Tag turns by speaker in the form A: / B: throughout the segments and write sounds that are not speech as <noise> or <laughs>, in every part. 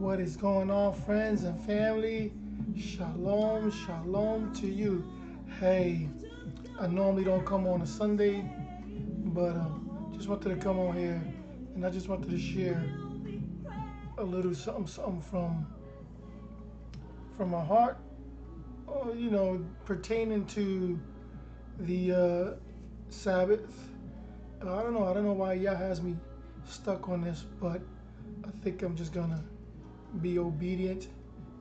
A: What is going on, friends and family? Shalom, shalom to you. Hey, I normally don't come on a Sunday, but um, just wanted to come on here and I just wanted to share a little something, something from from my heart, uh, you know, pertaining to the uh, Sabbath. Uh, I don't know. I don't know why Yah has me stuck on this, but I think I'm just gonna be obedient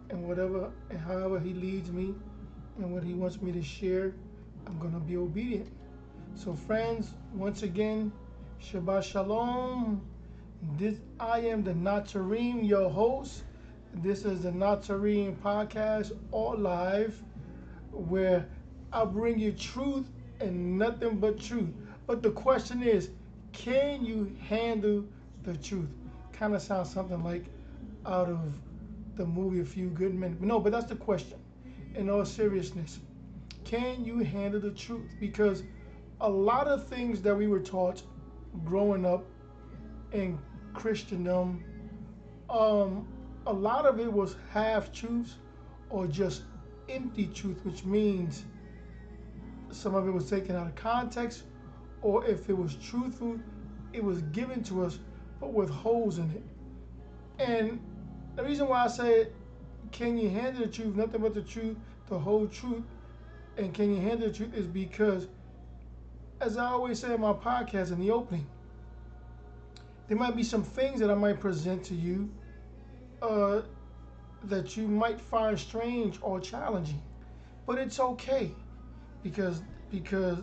A: and whatever and however he leads me and what he wants me to share, I'm gonna be obedient. So friends, once again, Shabbat Shalom. This I am the Nazarim, your host. This is the Nazarim podcast, all live, where I bring you truth and nothing but truth. But the question is, can you handle the truth? Kind of sounds something like out of the movie A Few Good Men. No, but that's the question. In all seriousness, can you handle the truth? Because a lot of things that we were taught growing up in Christendom, um, a lot of it was half truths or just empty truth, which means some of it was taken out of context, or if it was truthful, it was given to us but with holes in it. And the reason why I say, can you handle the truth, nothing but the truth, the whole truth, and can you handle the truth is because, as I always say in my podcast in the opening, there might be some things that I might present to you uh, that you might find strange or challenging, but it's okay because because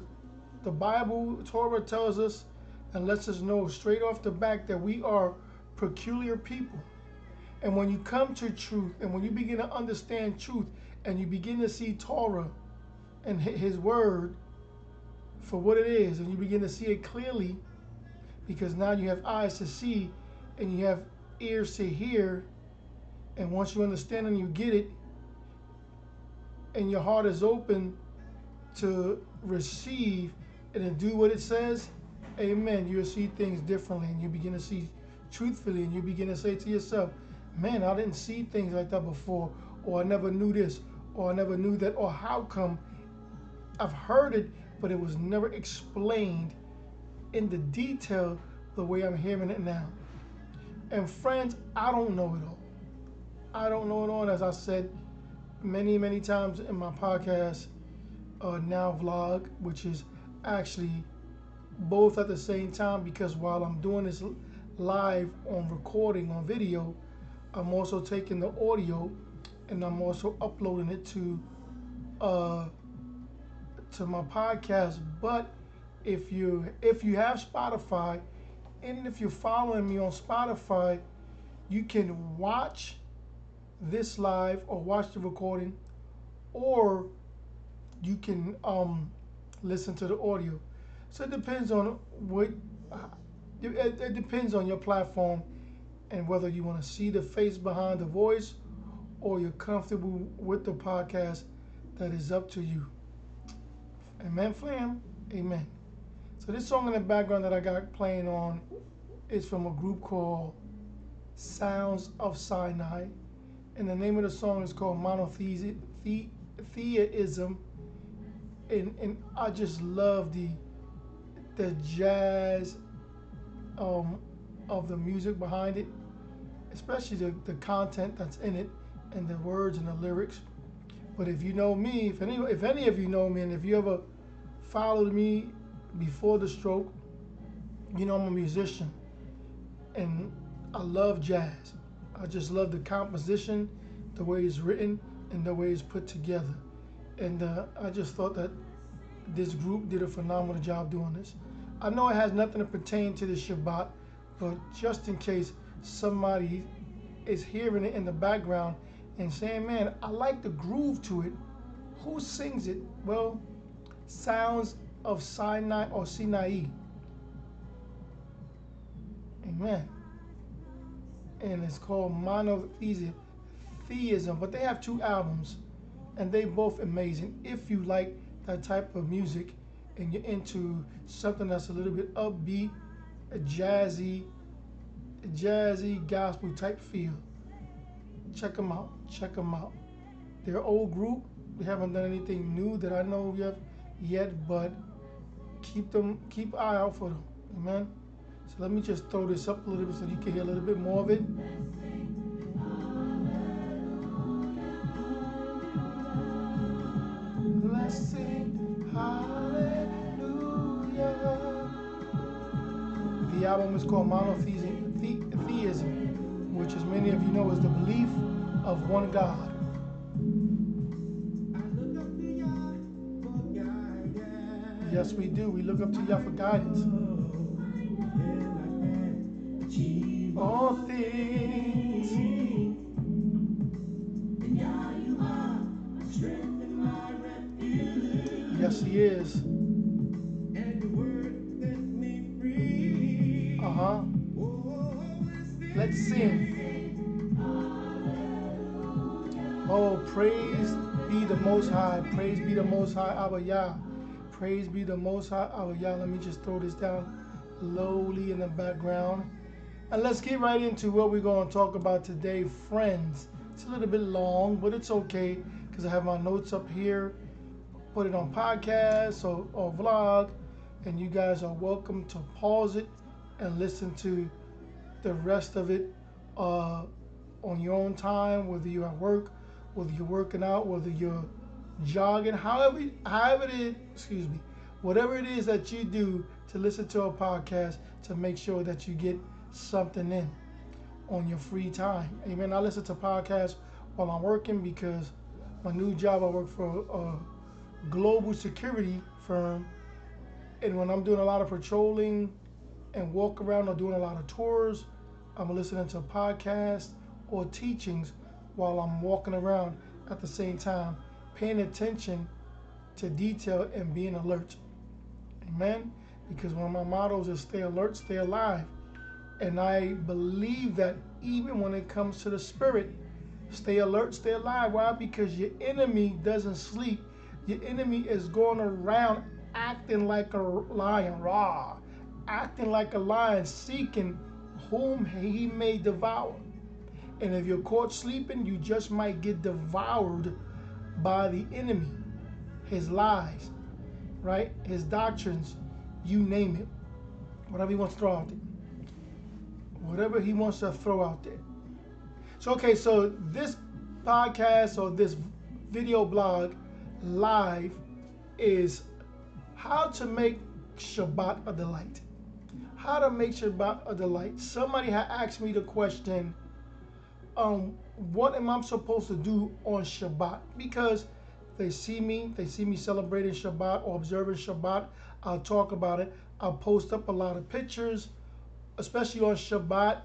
A: the Bible Torah tells us and lets us know straight off the back that we are peculiar people. And when you come to truth and when you begin to understand truth and you begin to see Torah and his word for what it is and you begin to see it clearly because now you have eyes to see and you have ears to hear and once you understand and you get it and your heart is open to receive and to do what it says, amen, you'll see things differently and you begin to see truthfully and you begin to say to yourself, man, I didn't see things like that before, or I never knew this, or I never knew that, or how come I've heard it, but it was never explained in the detail the way I'm hearing it now. And friends, I don't know it all. I don't know it all. As I said many, many times in my podcast, uh, now vlog, which is actually both at the same time because while I'm doing this live on recording on video, I'm also taking the audio and I'm also uploading it to uh, to my podcast. But if you if you have Spotify, and if you're following me on Spotify, you can watch this live or watch the recording, or you can um, listen to the audio. So it depends on what. It, it depends on your platform and whether you want to see the face behind the voice or you're comfortable with the podcast. That is up to you. Amen, fam. Amen. So this song in the background that I got playing on is from a group called Sounds of Sinai, and the name of the song is called Monotheism. And, and I just love the the jazz um, of the music behind it, especially the, the content that's in it and the words and the lyrics. But if you know me, if any if any of you know me, and if you ever followed me before the stroke, you know I'm a musician, and I love jazz. I just love the composition, the way it's written, and the way it's put together. And uh, I just thought that this group did a phenomenal job doing this. I know it has nothing to pertain to the Shabbat, but just in case somebody is hearing it in the background and saying, man, I like the groove to it. Who sings it? Well, Sounds of Sinai or Sinai. Amen. And it's called Monotheism, but they have two albums and they both amazing. If you like that type of music and you're into something that's a little bit upbeat, jazzy, a jazzy gospel type feel, check them out. Check them out. They're old group. We haven't done anything new that I know of yet, yet, but keep them, keep eye out for them. Amen. So let me just throw this up a little bit so you can hear a little bit more of it. Album is called Monotheism, Theism, which, as many of you know, is the belief of one God. Yes, we do. We look up to Yah for guidance. All things. Yes, He is. Most High. Praise be the Most High, Abba Yah. Praise be the Most High, Abba Yah. Let me just throw this down lowly in the background. And let's get right into what we're going to talk about today, friends. It's a little bit long, but it's okay because I have my notes up here. Put it on podcast or, or vlog, and you guys are welcome to pause it and listen to the rest of it uh, on your own time, whether you're at work, whether you're working out, whether you're jogging, however, however it is, excuse me, whatever it is that you do to listen to a podcast to make sure that you get something in on your free time. Amen. I listen to podcasts while I'm working because my new job, I work for a global security firm. And when I'm doing a lot of patrolling and walk around or doing a lot of tours, I'm listening to podcasts or teachings while I'm walking around at the same time, paying attention to detail and being alert. Amen. Because one of my mottos is stay alert, stay alive. And I believe that even when it comes to the spirit, stay alert, stay alive. Why? Because your enemy doesn't sleep. Your enemy is going around acting like a lion, raw, acting like a lion, seeking whom he may devour. And if you're caught sleeping, you just might get devoured by the enemy, his lies, right? His doctrines, you name it. Whatever he wants to throw out there. Whatever he wants to throw out there. So, okay, so this podcast or this video blog live is how to make Shabbat a delight. How to make Shabbat a delight. Somebody had asked me the question, um, what am I supposed to do on Shabbat? Because they see me, they see me celebrating Shabbat or observing Shabbat. I'll talk about it. I'll post up a lot of pictures, especially on Shabbat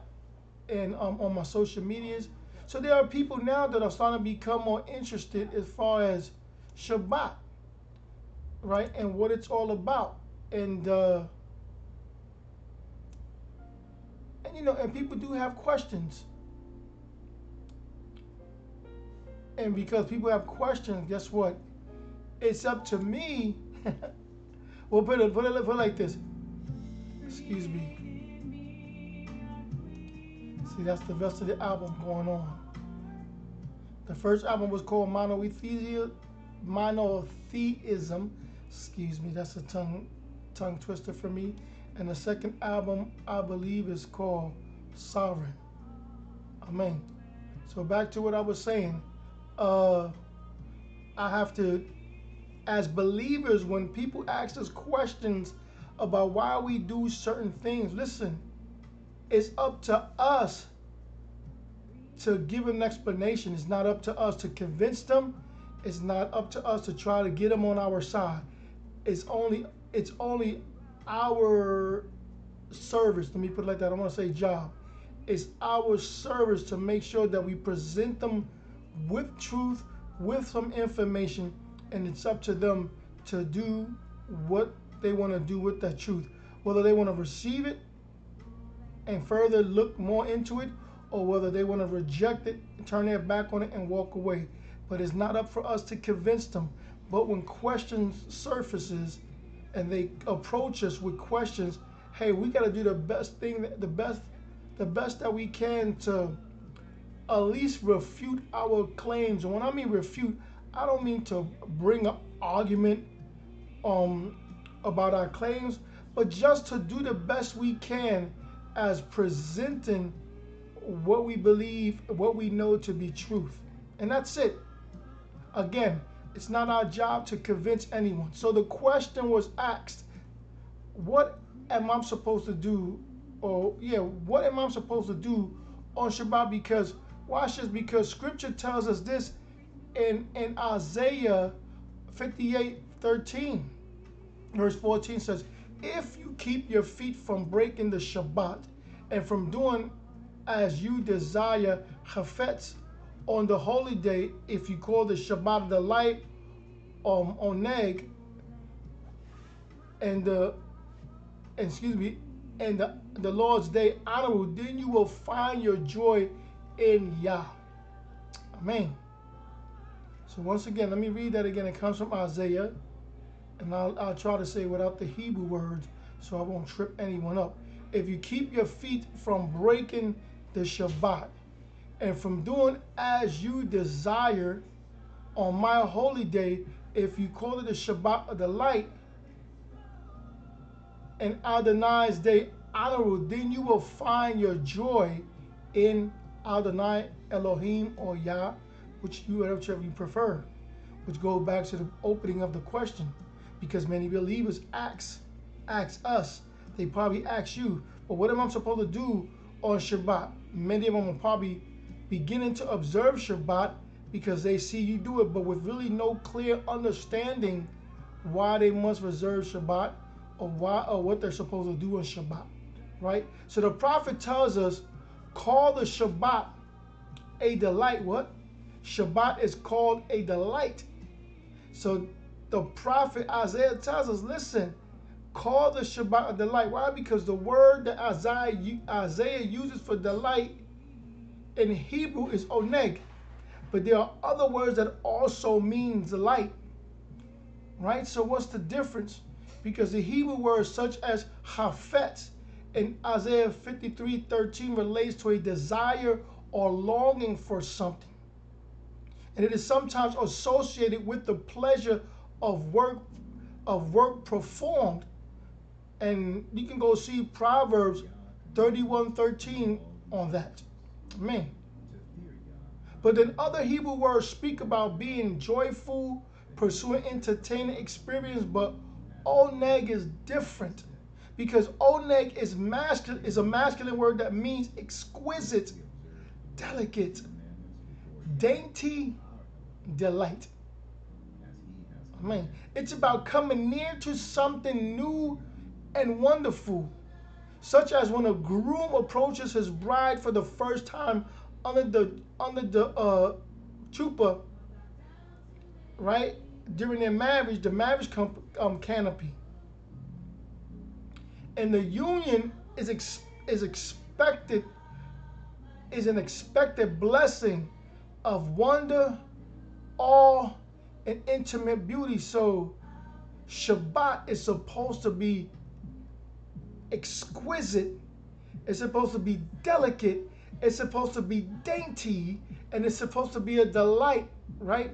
A: and um, on my social medias. So there are people now that are starting to become more interested as far as Shabbat, right, and what it's all about, and uh, and you know, and people do have questions. And because people have questions, guess what? It's up to me. <laughs> we'll put it, put it, put it like this. Excuse me. See, that's the rest of the album going on. The first album was called Monotheism. Monotheism. Excuse me, that's a tongue tongue twister for me. And the second album, I believe, is called Sovereign. Amen. So back to what I was saying. Uh, I have to, as believers, when people ask us questions about why we do certain things, listen, it's up to us to give an explanation. It's not up to us to convince them. It's not up to us to try to get them on our side. It's only it's only our service. Let me put it like that. I want to say job. It's our service to make sure that we present them with truth, with some information, and it's up to them to do what they want to do with that truth. Whether they want to receive it and further look more into it, or whether they want to reject it, turn their back on it, and walk away. But it's not up for us to convince them. But when questions surfaces and they approach us with questions, hey, we got to do the best thing, the best, the best that we can to at least refute our claims. And when I mean refute, I don't mean to bring up argument um, about our claims, but just to do the best we can as presenting what we believe, what we know to be truth. And that's it. Again, it's not our job to convince anyone. So the question was asked, what am I supposed to do? Or yeah, what am I supposed to do on Shabbat? Because watch this, because scripture tells us this in, in Isaiah 58, 13. Verse 14 says, If you keep your feet from breaking the Shabbat and from doing as you desire chafetz on the holy day, if you call the Shabbat the light um, oneg, and the excuse me, and the, the Lord's day honorable, then you will find your joy Yah. Amen. So once again, let me read that again. It comes from Isaiah, and I'll, I'll try to say without the Hebrew words so I won't trip anyone up. If you keep your feet from breaking the Shabbat and from doing as you desire on my holy day, if you call it the Shabbat of the light and Adonai's day honorable, then you will find your joy in Adonai Elohim or Yah, which you whichever you prefer, which goes back to the opening of the question, because many believers ask, ask us, they probably ask you, but what am I supposed to do on Shabbat? Many of them are probably beginning to observe Shabbat because they see you do it, but with really no clear understanding why they must reserve Shabbat or why or what they're supposed to do on Shabbat, right? So the prophet tells us, call the Shabbat a delight. What? Shabbat is called a delight. So the prophet Isaiah tells us, listen, call the Shabbat a delight. Why? Because the word that Isaiah, Isaiah uses for delight in Hebrew is oneg. But there are other words that also mean delight. Right? So what's the difference? Because the Hebrew word such as hafet in Isaiah 53, 13 relates to a desire or longing for something. And it is sometimes associated with the pleasure of work of work performed. And you can go see Proverbs 31, 13 on that. Amen. But then other Hebrew words speak about being joyful, pursuing entertaining experience, but oneg is different because oneg is is a masculine word that means exquisite, delicate, dainty delight. Amen. It's about coming near to something new and wonderful, such as when a groom approaches his bride for the first time under the under the uh, chuppah, right during their marriage, the marriage um, canopy, and the union is ex is expected is an expected blessing of wonder, awe, and intimate beauty. So Shabbat is supposed to be exquisite. It's supposed to be delicate it's supposed to be dainty and it's supposed to be a delight, right?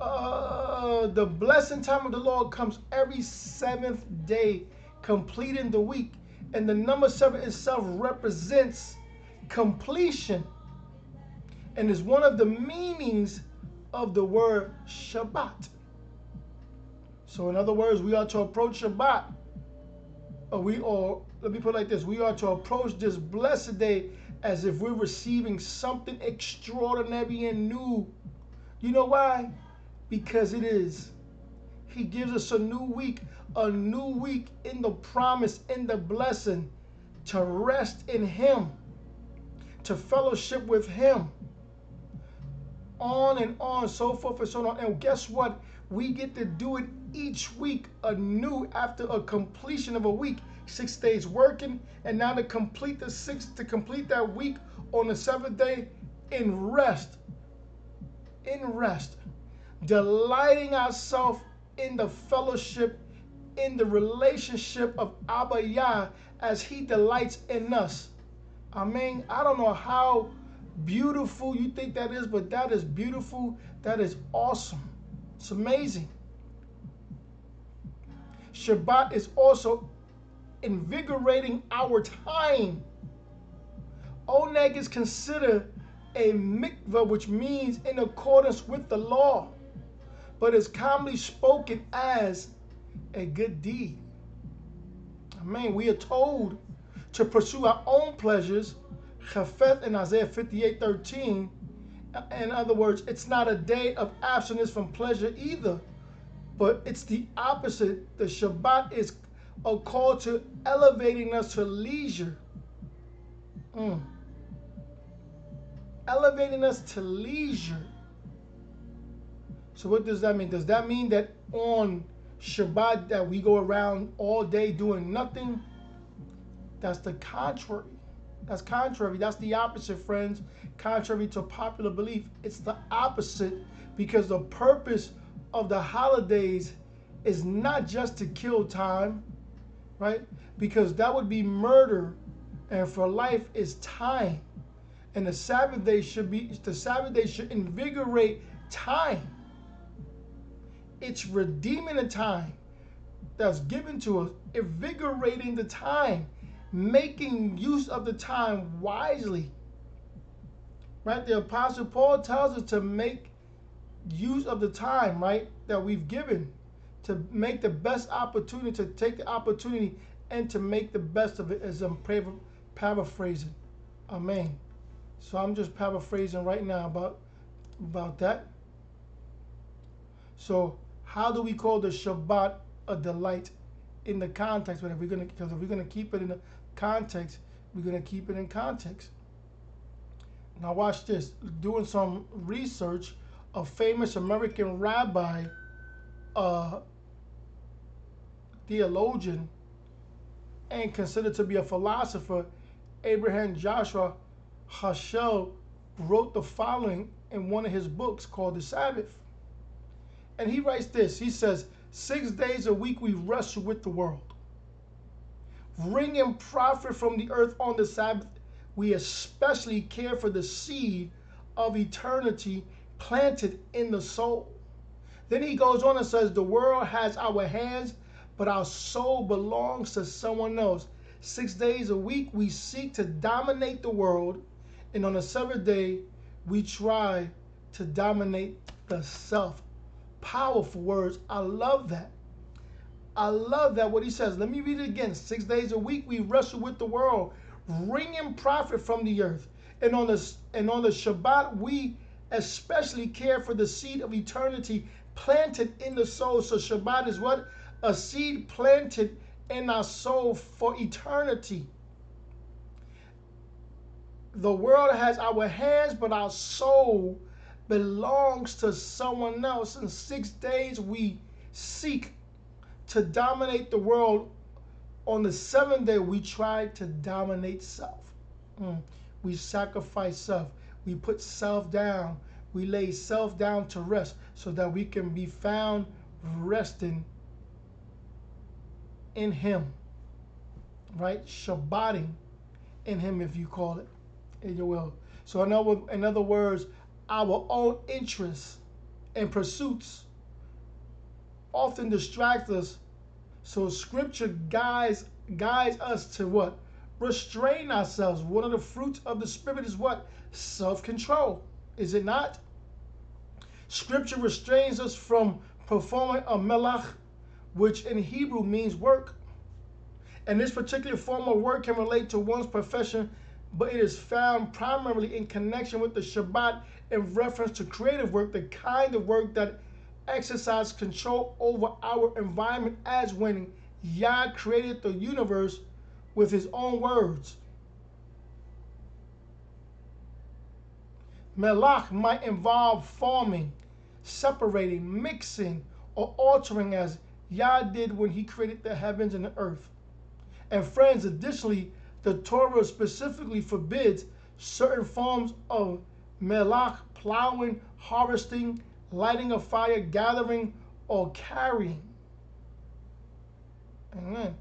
A: Uh, the blessing time of the Lord comes every seventh day completing the week. And the number seven itself represents completion and is one of the meanings of the word Shabbat. So, in other words, we are to approach Shabbat, or we or let me put it like this: we are to approach this blessed day as if we're receiving something extraordinary and new. You know why? Because it is. He gives us a new week, a new week in the promise, in the blessing, to rest in Him, to fellowship with Him on and on, so forth and so on. And guess what? We get to do it each week anew after a completion of a week. Six days working, and now to complete the six to complete that week on the seventh day in rest. In rest. Delighting ourselves in the fellowship, in the relationship of Abba Yah as he delights in us. I mean, I don't know how beautiful you think that is, but that is beautiful. That is awesome. It's amazing. Shabbat is also invigorating our time. Oneg is considered a mitzvah, which means in accordance with the law, but is commonly spoken as a good deed. I mean, we are told to pursue our own pleasures Chafet in Isaiah 58 13. In other words, it's not a day of abstinence from pleasure either, but it's the opposite. The Shabbat is a call to elevating us to leisure. Mm. Elevating us to leisure. So what does that mean? Does that mean that on Shabbat that we go around all day doing nothing? That's the contrary. That's contrary. That's the opposite, friends. Contrary to popular belief, it's the opposite because the purpose of the holidays is not just to kill time, right? Because that would be murder, and for life is time. And the Sabbath day should be the Sabbath day should invigorate time. It's redeeming the time that's given to us, invigorating the time making use of the time wisely. Right? The Apostle Paul tells us to make use of the time, right, that we've given, to make the best opportunity, to take the opportunity and to make the best of it, as I'm paraphrasing. Amen. So I'm just paraphrasing right now about about that. So how do we call the Shabbat a delight in the context? But if we're gonna, because if we're gonna keep it in the context, we're to keep it in context. Now, watch this. Doing some research, a famous American rabbi, uh, theologian, and considered to be a philosopher, Abraham Joshua Heschel, wrote the following in one of his books called The Sabbath. And he writes this He says, Six days a week we wrestle with the world bringing profit from the earth on the Sabbath, we especially care for the seed of eternity planted in the soul. Then he goes on and says, The world has our hands, but our soul belongs to someone else. Six days a week, we seek to dominate the world, and on the seventh day, we try to dominate the self. Powerful words. I love that. I love that what he says. Let me read it again. Six days a week we wrestle with the world, wringing profit from the earth. And on the and on the Shabbat we especially care for the seed of eternity planted in the soul. So Shabbat is what? A seed planted in our soul for eternity. The world has our hands, but our soul belongs to someone else. In six days we seek to dominate the world, on the seventh day, we try to dominate self. Mm. We sacrifice self. We put self down. We lay self down to rest so that we can be found resting in Him. Right? Shabbating in Him, if you call it, in your will. So, in other, in other words, our own interests and pursuits often distract us So scripture guides guides us to what? Restrain ourselves. One of the fruits of the spirit is what? Self-control. Is it not? Scripture restrains us from performing a melach, which in Hebrew means work. And this particular form of work can relate to one's profession, but it is found primarily in connection with the Shabbat in reference to creative work, the kind of work that exercises control over our environment as when Yah created the universe with his own words. Melach might involve forming, separating, mixing, or altering as Yah did when he created the heavens and the earth. And friends, additionally, the Torah specifically forbids certain forms of melach, plowing, harvesting, lighting a fire, gathering, or carrying. Amen.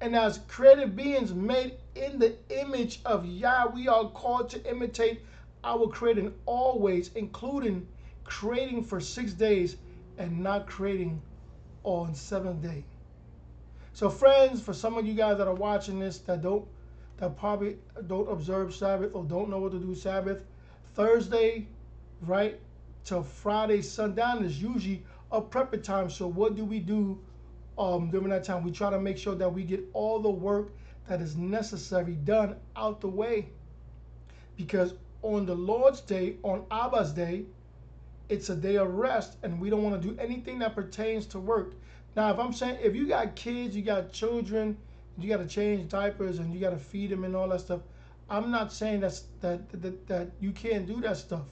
A: And as created beings made in the image of Yah, we are called to imitate our Creator in all ways, including creating for six days and not creating on seventh day. So, friends, for some of you guys that are watching this that don't that probably don't observe Sabbath or don't know what to do Sabbath, Thursday, right, to Friday sundown is usually a prepper time. So what do we do um, during that time? We try to make sure that we get all the work that is necessary done out the way. Because on the Lord's day, on Abba's day, it's a day of rest, and we don't want to do anything that pertains to work. Now, if I'm saying if you got kids, you got children, you got to change diapers and you got to feed them and all that stuff, I'm not saying that's that, that that you can't do that stuff.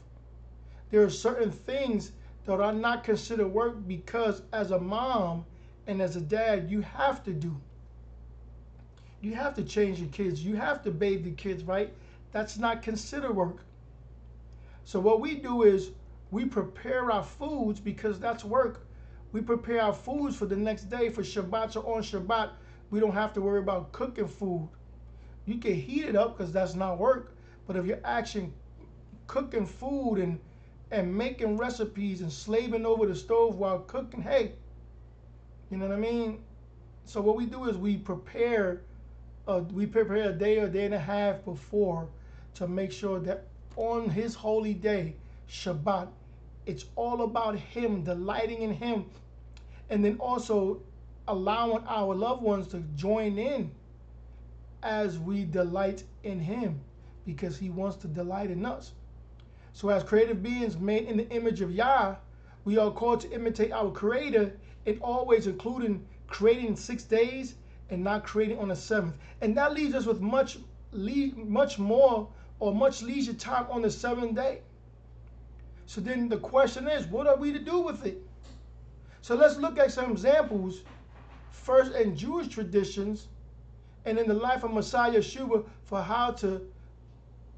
A: There are certain things that are not considered work because as a mom and as a dad, you have to do. You have to change your kids. You have to bathe the kids, right? That's not considered work. So what we do is we prepare our foods because that's work we prepare our foods for the next day for Shabbat or on Shabbat. We don't have to worry about cooking food. You can heat it up because that's not work. But if you're actually cooking food and and making recipes and slaving over the stove while cooking, hey, you know what I mean? So what we do is we prepare, uh, we prepare a day or day and a half before to make sure that on His holy day, Shabbat, it's all about Him, delighting in Him, and then also allowing our loved ones to join in as we delight in Him because He wants to delight in us. So, as creative beings made in the image of Yah, we are called to imitate our Creator in all ways, including creating six days and not creating on the seventh. And that leaves us with much, much more or much leisure time on the seventh day. So then the question is, what are we to do with it? So let's look at some examples, first in Jewish traditions and in the life of Messiah Yeshua for how to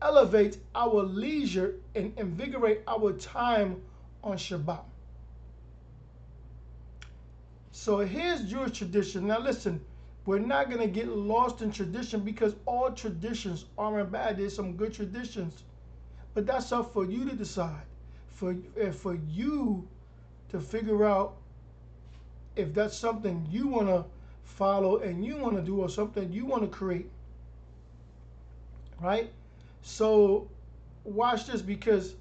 A: elevate our leisure and invigorate our time on Shabbat. So here's Jewish tradition. Now listen, we're not going to get lost in tradition because all traditions aren't bad. There's some good traditions. But that's up for you to decide for for you to figure out if that's something you want to follow and you want to do or something you want to create right so watch this because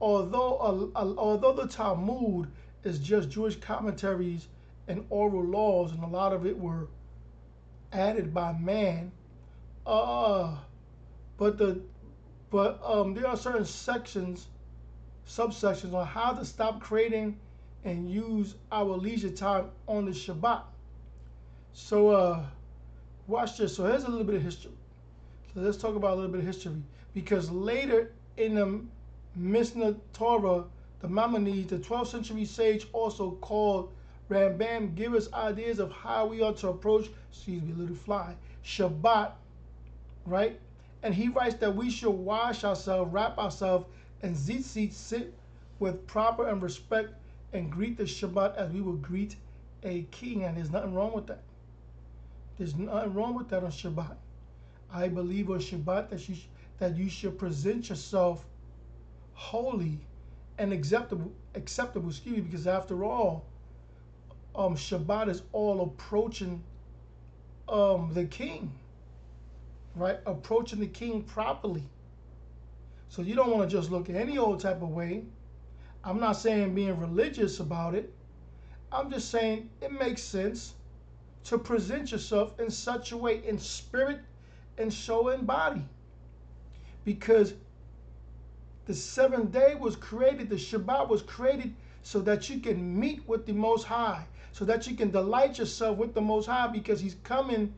A: although although the talmud is just jewish commentaries and oral laws and a lot of it were added by man uh but the but um there are certain sections subsections on how to stop creating and use our leisure time on the Shabbat. So uh, watch this. So here's a little bit of history. So let's talk about a little bit of history. Because later in the Mishneh Torah, the Maimonides, the 12th century sage also called Rambam, give us ideas of how we ought to approach, excuse me, little fly, Shabbat, right? And he writes that we should wash ourselves, wrap ourselves and zitzit sit with proper and respect and greet the Shabbat as we would greet a king. And there's nothing wrong with that. There's nothing wrong with that on Shabbat. I believe on Shabbat that you, that you should present yourself holy and acceptable, acceptable, excuse me, because after all, um, Shabbat is all approaching um, the king, right? Approaching the king properly. So you don't want to just look any old type of way. I'm not saying being religious about it. I'm just saying it makes sense to present yourself in such a way in spirit and soul and body. Because the seventh day was created, the Shabbat was created so that you can meet with the Most High, so that you can delight yourself with the Most High because He's coming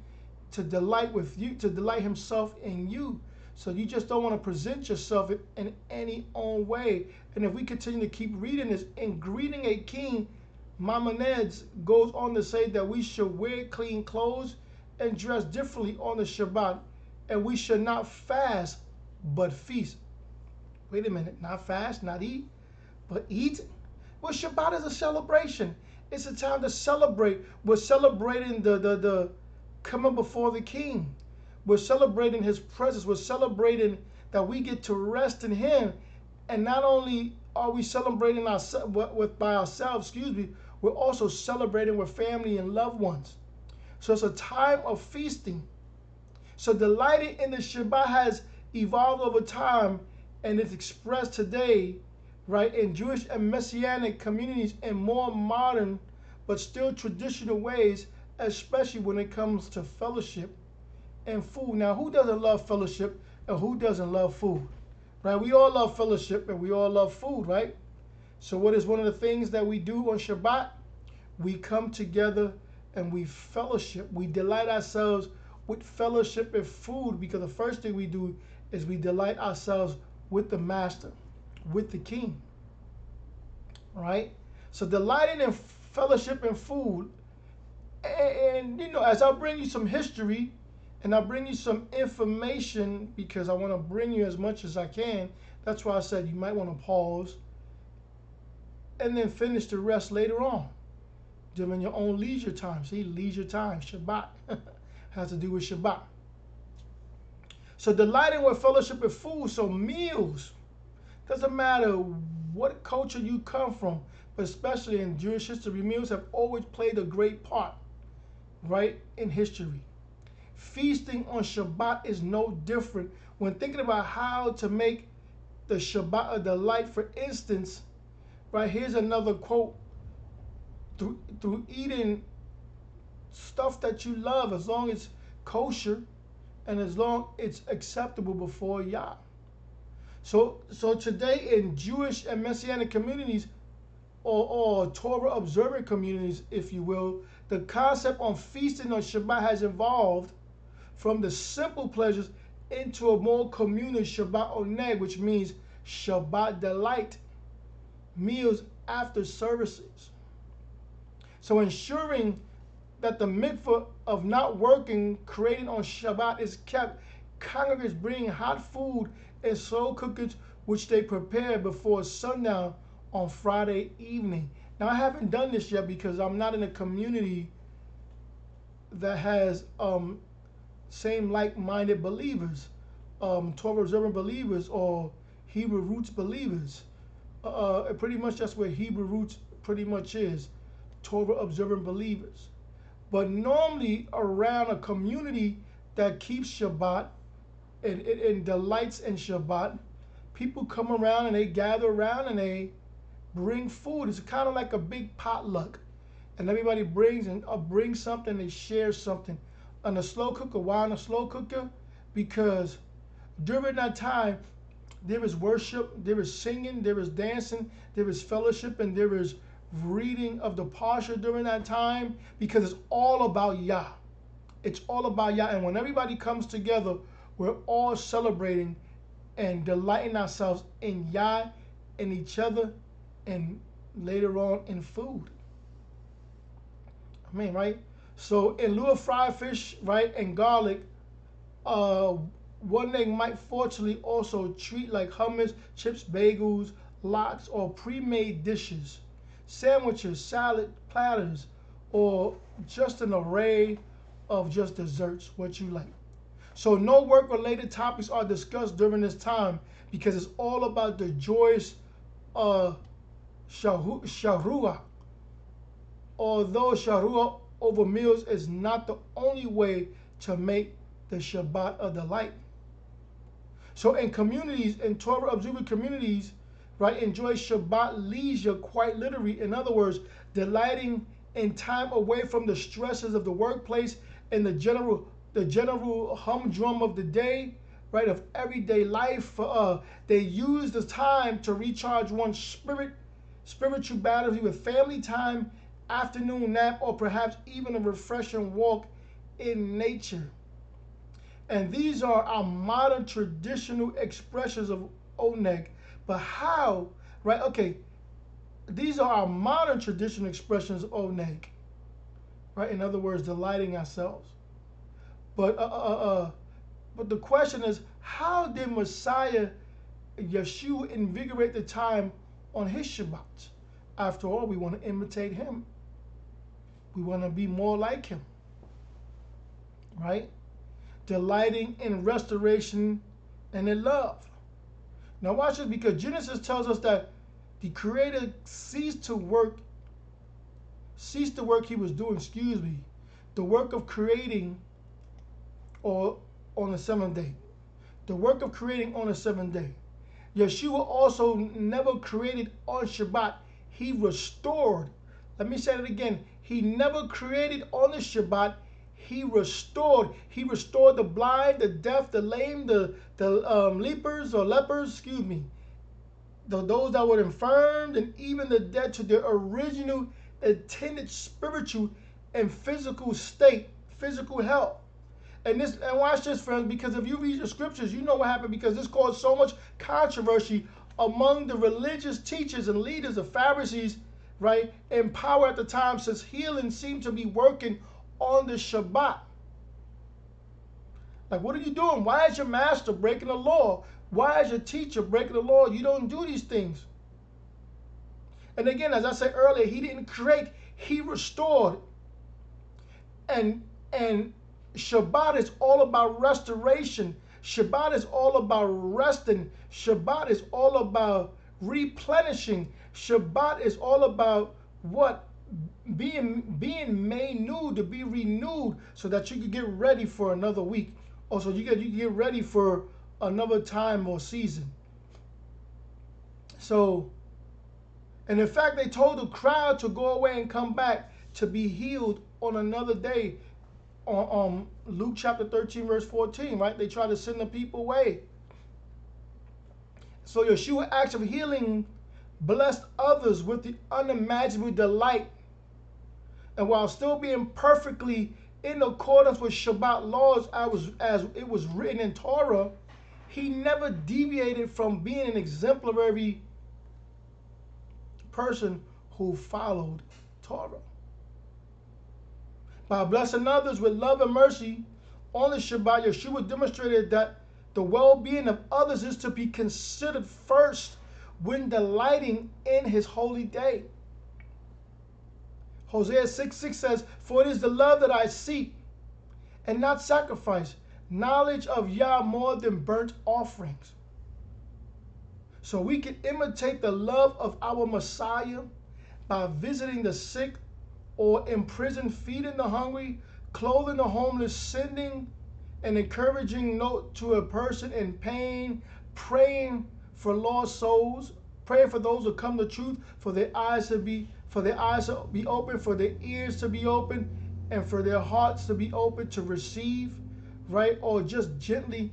A: to delight with you, to delight Himself in you. So you just don't want to present yourself in any own way. And if we continue to keep reading this, in greeting a king, Maimonides goes on to say that we should wear clean clothes and dress differently on the Shabbat, and we should not fast but feast. Wait a minute, not fast, not eat, but eat. Well, Shabbat is a celebration. It's a time to celebrate. We're celebrating the the the coming before the King. We're celebrating His presence. We're celebrating that we get to rest in Him, and not only are we celebrating ourselves with by ourselves, excuse me, we're also celebrating with family and loved ones. So it's a time of feasting. So delighting in the Shabbat has evolved over time and it's expressed today, right, in Jewish and Messianic communities in more modern but still traditional ways, especially when it comes to fellowship and food. Now, who doesn't love fellowship and who doesn't love food? Right? We all love fellowship and we all love food, right? So, what is one of the things that we do on Shabbat? We come together and we fellowship. We delight ourselves with fellowship and food because the first thing we do is we delight ourselves with the Master, with the King. Right? So, delighting in fellowship and food. And, you know, as I bring you some history and I bring you some information because I want to bring you as much as I can, that's why I said you might want to pause and then finish the rest later on during your own leisure time. See, leisure time, Shabbat, <laughs> has to do with Shabbat. So delighting with fellowship and food, so meals. Doesn't matter what culture you come from, but especially in Jewish history, meals have always played a great part, right, in history. Feasting on Shabbat is no different. When thinking about how to make the Shabbat a delight, for instance, Right here's another quote. Through through eating stuff that you love, as long as kosher, and as long it's acceptable before Yah. So so today in Jewish and Messianic communities, or, or Torah observant communities, if you will, the concept on feasting on Shabbat has evolved from the simple pleasures into a more communal Shabbat oneg, which means Shabbat delight meals after services. So ensuring that the mitzvah of not working created on Shabbat is kept, congregants bring hot food and slow cookers which they prepare before sundown on Friday evening. Now I haven't done this yet because I'm not in a community that has um, same like-minded believers, um, Torah observant believers or Hebrew roots believers uh, pretty much that's where Hebrew roots pretty much is, Torah observant believers. But normally around a community that keeps Shabbat and, and, and delights in Shabbat, people come around and they gather around and they bring food. It's kind of like a big potluck. And everybody brings and uh, brings something, they share something. On a slow cooker, why on a slow cooker? Because during that time, there is worship, there is singing, there is dancing, there is fellowship, and there is reading of the Parsha during that time because it's all about Yah. It's all about Yah. And when everybody comes together, we're all celebrating and delighting ourselves in Yah, in each other, and later on in food. I mean, right? So in lieu of fried fish, right, and garlic, uh, one they might fortunately also treat like hummus, chips, bagels, lox, or pre-made dishes, sandwiches, salad platters, or just an array of just desserts, what you like. So no work-related topics are discussed during this time because it's all about the joyous uh, sharua, although Sharuah over meals is not the only way to make the Shabbat a delight. So in communities, in Torah observant communities, right, enjoy Shabbat leisure quite literally. In other words, delighting in time away from the stresses of the workplace and the general the general humdrum of the day, right, of everyday life. Uh, they use the time to recharge one's spirit, spiritual battery with family time, afternoon nap, or perhaps even a refreshing walk in nature. And these are our modern traditional expressions of oneg. But how, right? Okay, these are our modern traditional expressions of oneg, right? In other words, delighting ourselves. But uh, uh, uh, uh, but the question is, how did Messiah Yeshua invigorate the time on his Shabbat? After all, we want to imitate him. We want to be more like him. Right? Delighting in restoration and in love. Now watch this because Genesis tells us that the creator ceased to work ceased the work he was doing, excuse me, the work of creating or on the seventh day. The work of creating on the seventh day. Yeshua also never created on Shabbat. He restored. Let me say it again. He never created on the Shabbat. He restored. He restored the blind, the deaf, the lame, the, the um, leapers or lepers, excuse me, the, those that were infirmed, and even the dead to their original intended spiritual and physical state, physical health. And this and watch this, friends, because if you read the scriptures, you know what happened because this caused so much controversy among the religious teachers and leaders of Pharisees, right, in power at the time, since healing seemed to be working on the Shabbat. Like, what are you doing? Why is your master breaking the law? Why is your teacher breaking the law? You don't do these things. And again, as I said earlier, he didn't create, he restored. And and Shabbat is all about restoration. Shabbat is all about resting. Shabbat is all about replenishing. Shabbat is all about what? Being being made new to be renewed so that you can get ready for another week. Or so you get you get ready for another time or season. So and in fact they told the crowd to go away and come back to be healed on another day on um, Luke chapter 13, verse 14, right? They try to send the people away. So Yeshua acts of healing blessed others with the unimaginable delight. And while still being perfectly in accordance with Shabbat laws as, as it was written in Torah, he never deviated from being an exemplary person who followed Torah by blessing others with love and mercy on the Shabbat, Yeshua demonstrated that the well being of others is to be considered first when delighting in his holy day. Hosea 6 6 says, For it is the love that I seek and not sacrifice, knowledge of Yah more than burnt offerings. So we can imitate the love of our Messiah by visiting the sick or in prison, feeding the hungry, clothing the homeless, sending an encouraging note to a person in pain, praying for lost souls, praying for those who come to truth, for their eyes to be for their eyes to be open, for their ears to be open, and for their hearts to be open to receive, right? Or just gently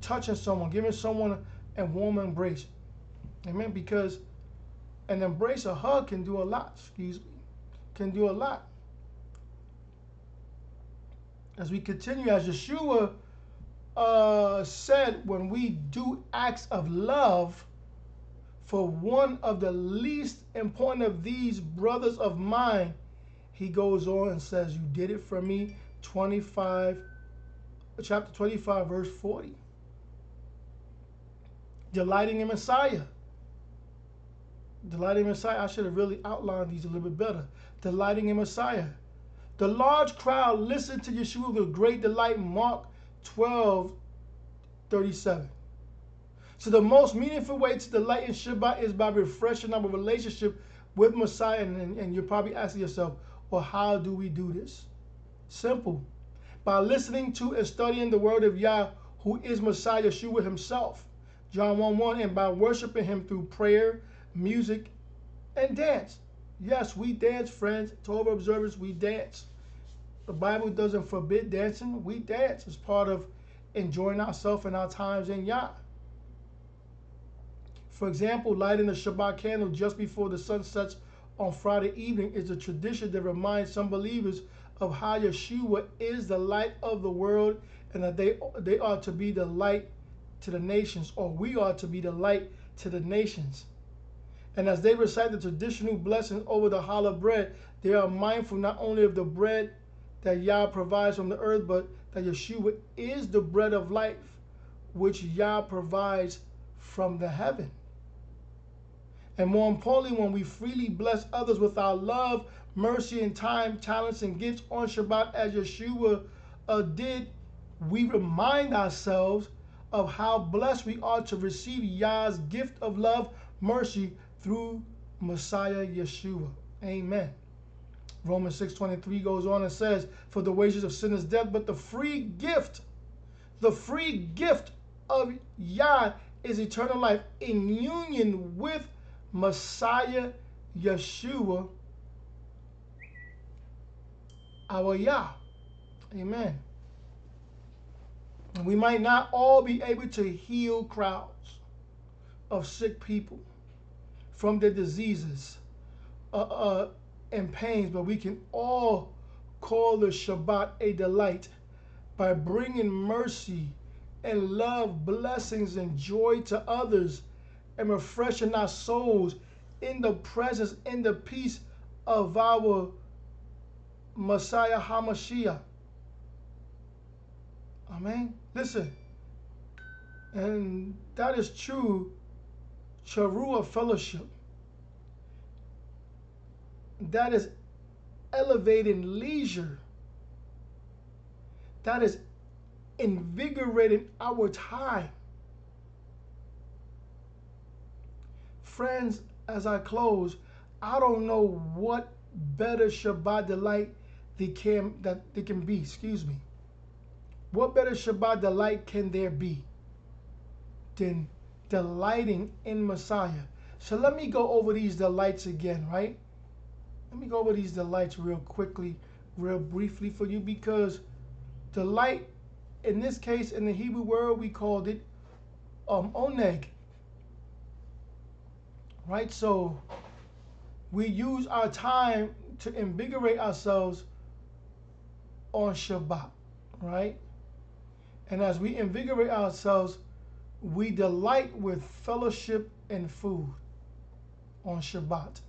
A: touching someone, giving someone a warm embrace. Amen. Because an embrace, a hug can do a lot. Excuse me can do a lot. As we continue, as Yeshua uh, said, when we do acts of love for one of the least important of these brothers of mine, he goes on and says, You did it for me. 25, chapter 25, verse 40. Delighting in Messiah. Delighting in Messiah. I should have really outlined these a little bit better delighting in Messiah. The large crowd listened to Yeshua with great delight, Mark 12, 37. So the most meaningful way to delight in Shabbat is by refreshing our relationship with Messiah, and, and you're probably asking yourself, well, how do we do this? Simple. By listening to and studying the word of Yah, who is Messiah Yeshua himself. John 1 1, and by worshiping him through prayer, music, and dance. Yes, we dance, friends. Torah observers, we dance. The Bible doesn't forbid dancing. We dance. It's part of enjoying ourselves and our times in Yah. For example, lighting the Shabbat candle just before the sun sets on Friday evening is a tradition that reminds some believers of how Yeshua is the light of the world and that they, they are to be the light to the nations, or we are to be the light to the nations. And as they recite the traditional blessing over the challah bread, they are mindful not only of the bread that Yah provides from the earth, but that Yeshua is the bread of life, which Yah provides from the heaven. And more importantly, when we freely bless others with our love, mercy, and time, talents, and gifts on Shabbat, as Yeshua uh, did, we remind ourselves of how blessed we are to receive Yah's gift of love, mercy through Messiah Yeshua. Amen. Romans 6:23 goes on and says, "For the wages of sin is death, but the free gift, the free gift of Yah is eternal life in union with Messiah Yeshua, our Yah. Amen. We might not all be able to heal crowds of sick people from their diseases uh, uh, and pains, but we can all call the Shabbat a delight by bringing mercy and love, blessings, and joy to others and refreshing our souls in the presence, in the peace of our Messiah HaMashiach. Amen. Listen, and that is true Charua fellowship. That is elevating leisure. That is invigorating our time. Friends, as I close, I don't know what better Shabbat delight they can that they can be. Excuse me. What better Shabbat delight can there be than delighting in Messiah? So let me go over these delights again, right? Let me go over these delights real quickly, real briefly for you because delight, in this case, in the Hebrew word, we called it um, oneg right? So we use our time to invigorate ourselves on Shabbat, right? And as we invigorate ourselves, we delight with fellowship and food on Shabbat.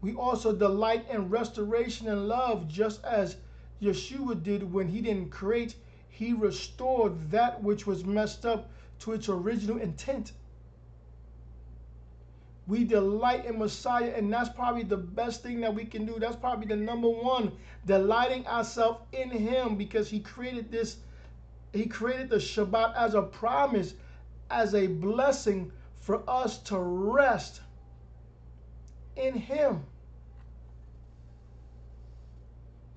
A: We also delight in restoration and love, just as Yeshua did when he didn't create, he restored that which was messed up to its original intent. We delight in Messiah, and that's probably the best thing that we can do. That's probably the number one, delighting ourselves in Him because He created this, He created the Shabbat as a promise, as a blessing for us to rest in Him.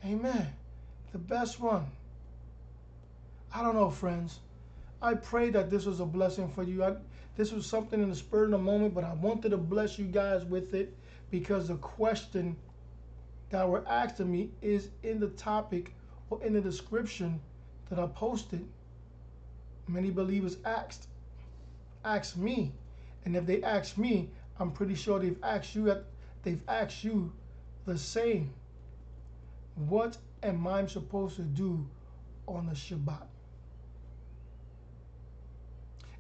A: Amen. The best one. I don't know, friends. I pray that this was a blessing for you. I, this was something in the spur of the moment, but I wanted to bless you guys with it because the question that were asked of me is in the topic or in the description that I posted. Many believers asked, asked me, and if they asked me, I'm pretty sure they've asked you. They've asked you the same. What am I supposed to do on the Shabbat?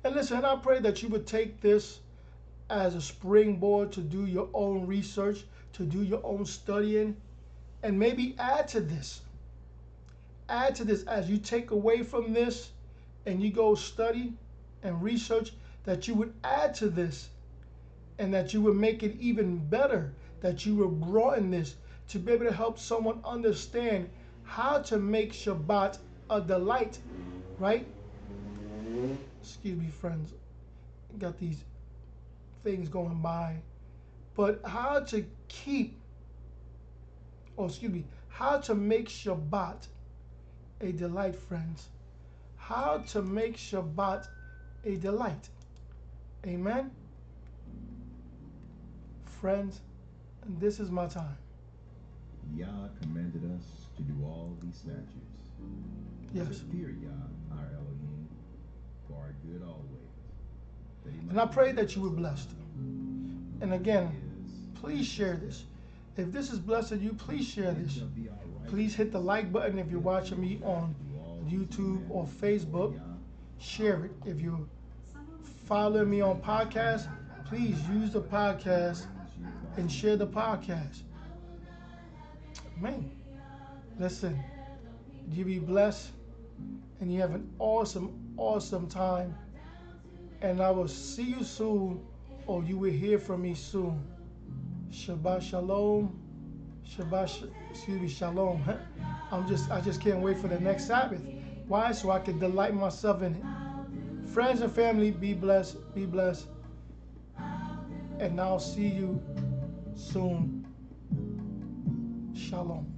A: And listen, I pray that you would take this as a springboard to do your own research, to do your own studying, and maybe add to this. Add to this as you take away from this and you go study and research, that you would add to this and that you would make it even better, that you would broaden this to be able to help someone understand how to make Shabbat a delight, right? Excuse me, friends, got these things going by. but how to keep, or excuse me, how to make Shabbat a delight, friends. How to make Shabbat a delight. Amen. Friends, this is my time.
B: Yah commanded us to do all these statutes.
A: Yes.
B: Fear Yah, our Elohim, good always.
A: And I pray that you were blessed. And again, please share this. If this is blessed you, please share this.
B: shall be our right
A: Please hit the like button if you're watching me on
B: to do all these
A: YouTube or Facebook. Share it. If you're following me on podcast, please use the podcast and share the podcast. Man, listen, you be blessed and you have an awesome, awesome time. And I will see you soon, or you will hear from me soon. Shabbat shalom. Shabbat, sh- excuse me, shalom. <laughs> I'm just, I just can't wait for the next Sabbath. Why? So I can delight myself in it. Friends and family, be blessed, be blessed. And I'll see you soon. Shalom.